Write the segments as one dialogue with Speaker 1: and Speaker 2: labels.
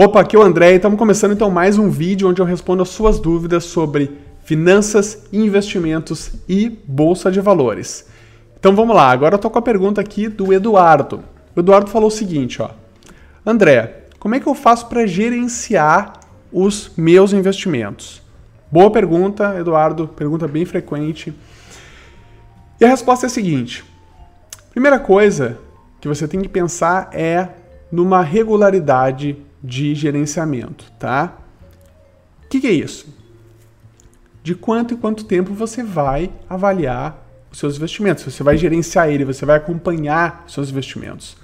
Speaker 1: Opa, aqui é o André e estamos começando então mais um vídeo onde eu respondo as suas dúvidas sobre finanças, investimentos e bolsa de valores. Então vamos lá, agora eu tô com a pergunta aqui do Eduardo. O Eduardo falou o seguinte, ó. André, como é que eu faço para gerenciar os meus investimentos? Boa pergunta, Eduardo, pergunta bem frequente. E a resposta é a seguinte: primeira coisa que você tem que pensar é numa regularidade de gerenciamento, tá? O que, que é isso? De quanto em quanto tempo você vai avaliar os seus investimentos? Você vai gerenciar ele, você vai acompanhar os seus investimentos.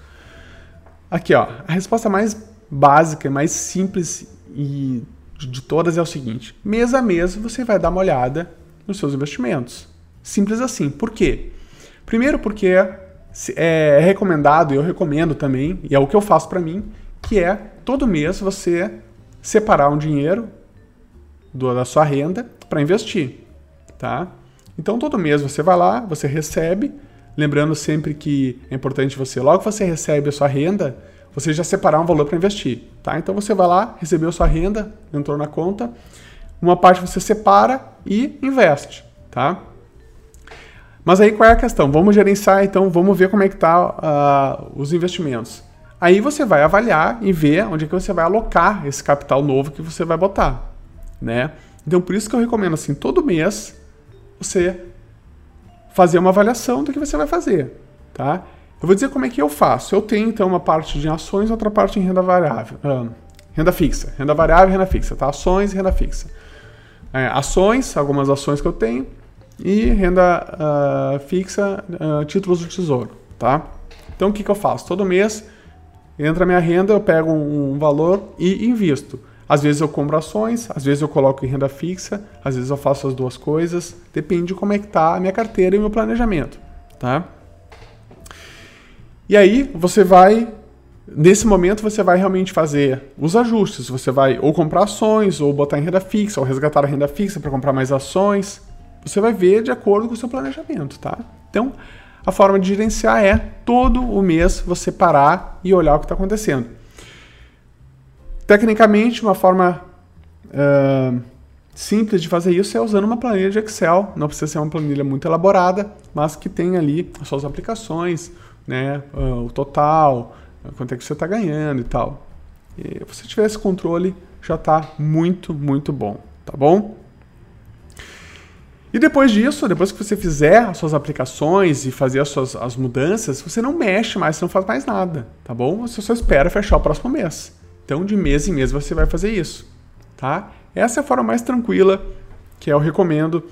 Speaker 1: Aqui, ó, a resposta mais básica, mais simples e de todas é o seguinte: mês a mês você vai dar uma olhada nos seus investimentos. Simples assim. Por quê? Primeiro porque é recomendado, e eu recomendo também, e é o que eu faço para mim, que é todo mês você separar um dinheiro do, da sua renda para investir, tá? Então todo mês você vai lá, você recebe, lembrando sempre que é importante você, logo que você recebe a sua renda, você já separar um valor para investir, tá? Então você vai lá, recebeu sua renda, entrou na conta, uma parte você separa e investe, tá? Mas aí qual é a questão? Vamos gerenciar, então, vamos ver como é que tá uh, os investimentos. Aí você vai avaliar e ver onde é que você vai alocar esse capital novo que você vai botar, né? Então por isso que eu recomendo assim, todo mês você fazer uma avaliação do que você vai fazer, tá? Eu vou dizer como é que eu faço. Eu tenho então uma parte de ações, outra parte em renda variável, uh, renda fixa, renda variável renda fixa, tá? Ações e renda fixa. É, ações, algumas ações que eu tenho, e renda uh, fixa, uh, títulos do tesouro, tá? Então o que, que eu faço? Todo mês entra minha renda, eu pego um, um valor e invisto. Às vezes eu compro ações, às vezes eu coloco em renda fixa, às vezes eu faço as duas coisas, depende de como é que tá a minha carteira e o meu planejamento, tá? E aí você vai Nesse momento você vai realmente fazer os ajustes. Você vai ou comprar ações, ou botar em renda fixa, ou resgatar a renda fixa para comprar mais ações. Você vai ver de acordo com o seu planejamento, tá? Então, a forma de gerenciar é todo o mês você parar e olhar o que está acontecendo. Tecnicamente, uma forma uh, simples de fazer isso é usando uma planilha de Excel. Não precisa ser uma planilha muito elaborada, mas que tem ali as suas aplicações, né, uh, o total, quanto é que você está ganhando e tal. E se você tiver esse controle, já está muito, muito bom, tá bom? E depois disso, depois que você fizer as suas aplicações e fazer as suas as mudanças, você não mexe mais, você não faz mais nada, tá bom? Você só espera fechar o próximo mês. Então, de mês em mês você vai fazer isso, tá? Essa é a forma mais tranquila que eu recomendo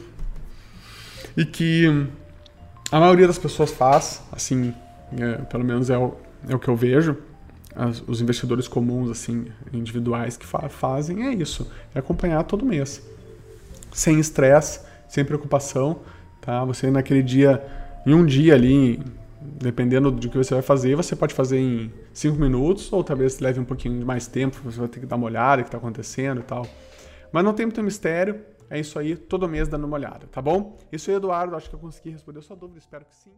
Speaker 1: e que a maioria das pessoas faz, assim, é, pelo menos é o, é o que eu vejo. As, os investidores comuns, assim, individuais que fa fazem, é isso. É acompanhar todo mês. Sem estresse sem preocupação, tá? Você naquele dia, em um dia ali, dependendo do que você vai fazer, você pode fazer em cinco minutos, ou talvez leve um pouquinho mais tempo, você vai ter que dar uma olhada o que está acontecendo e tal. Mas não tem muito mistério, é isso aí, todo mês dando uma olhada, tá bom? Isso aí, Eduardo, acho que eu consegui responder a sua dúvida, espero que sim.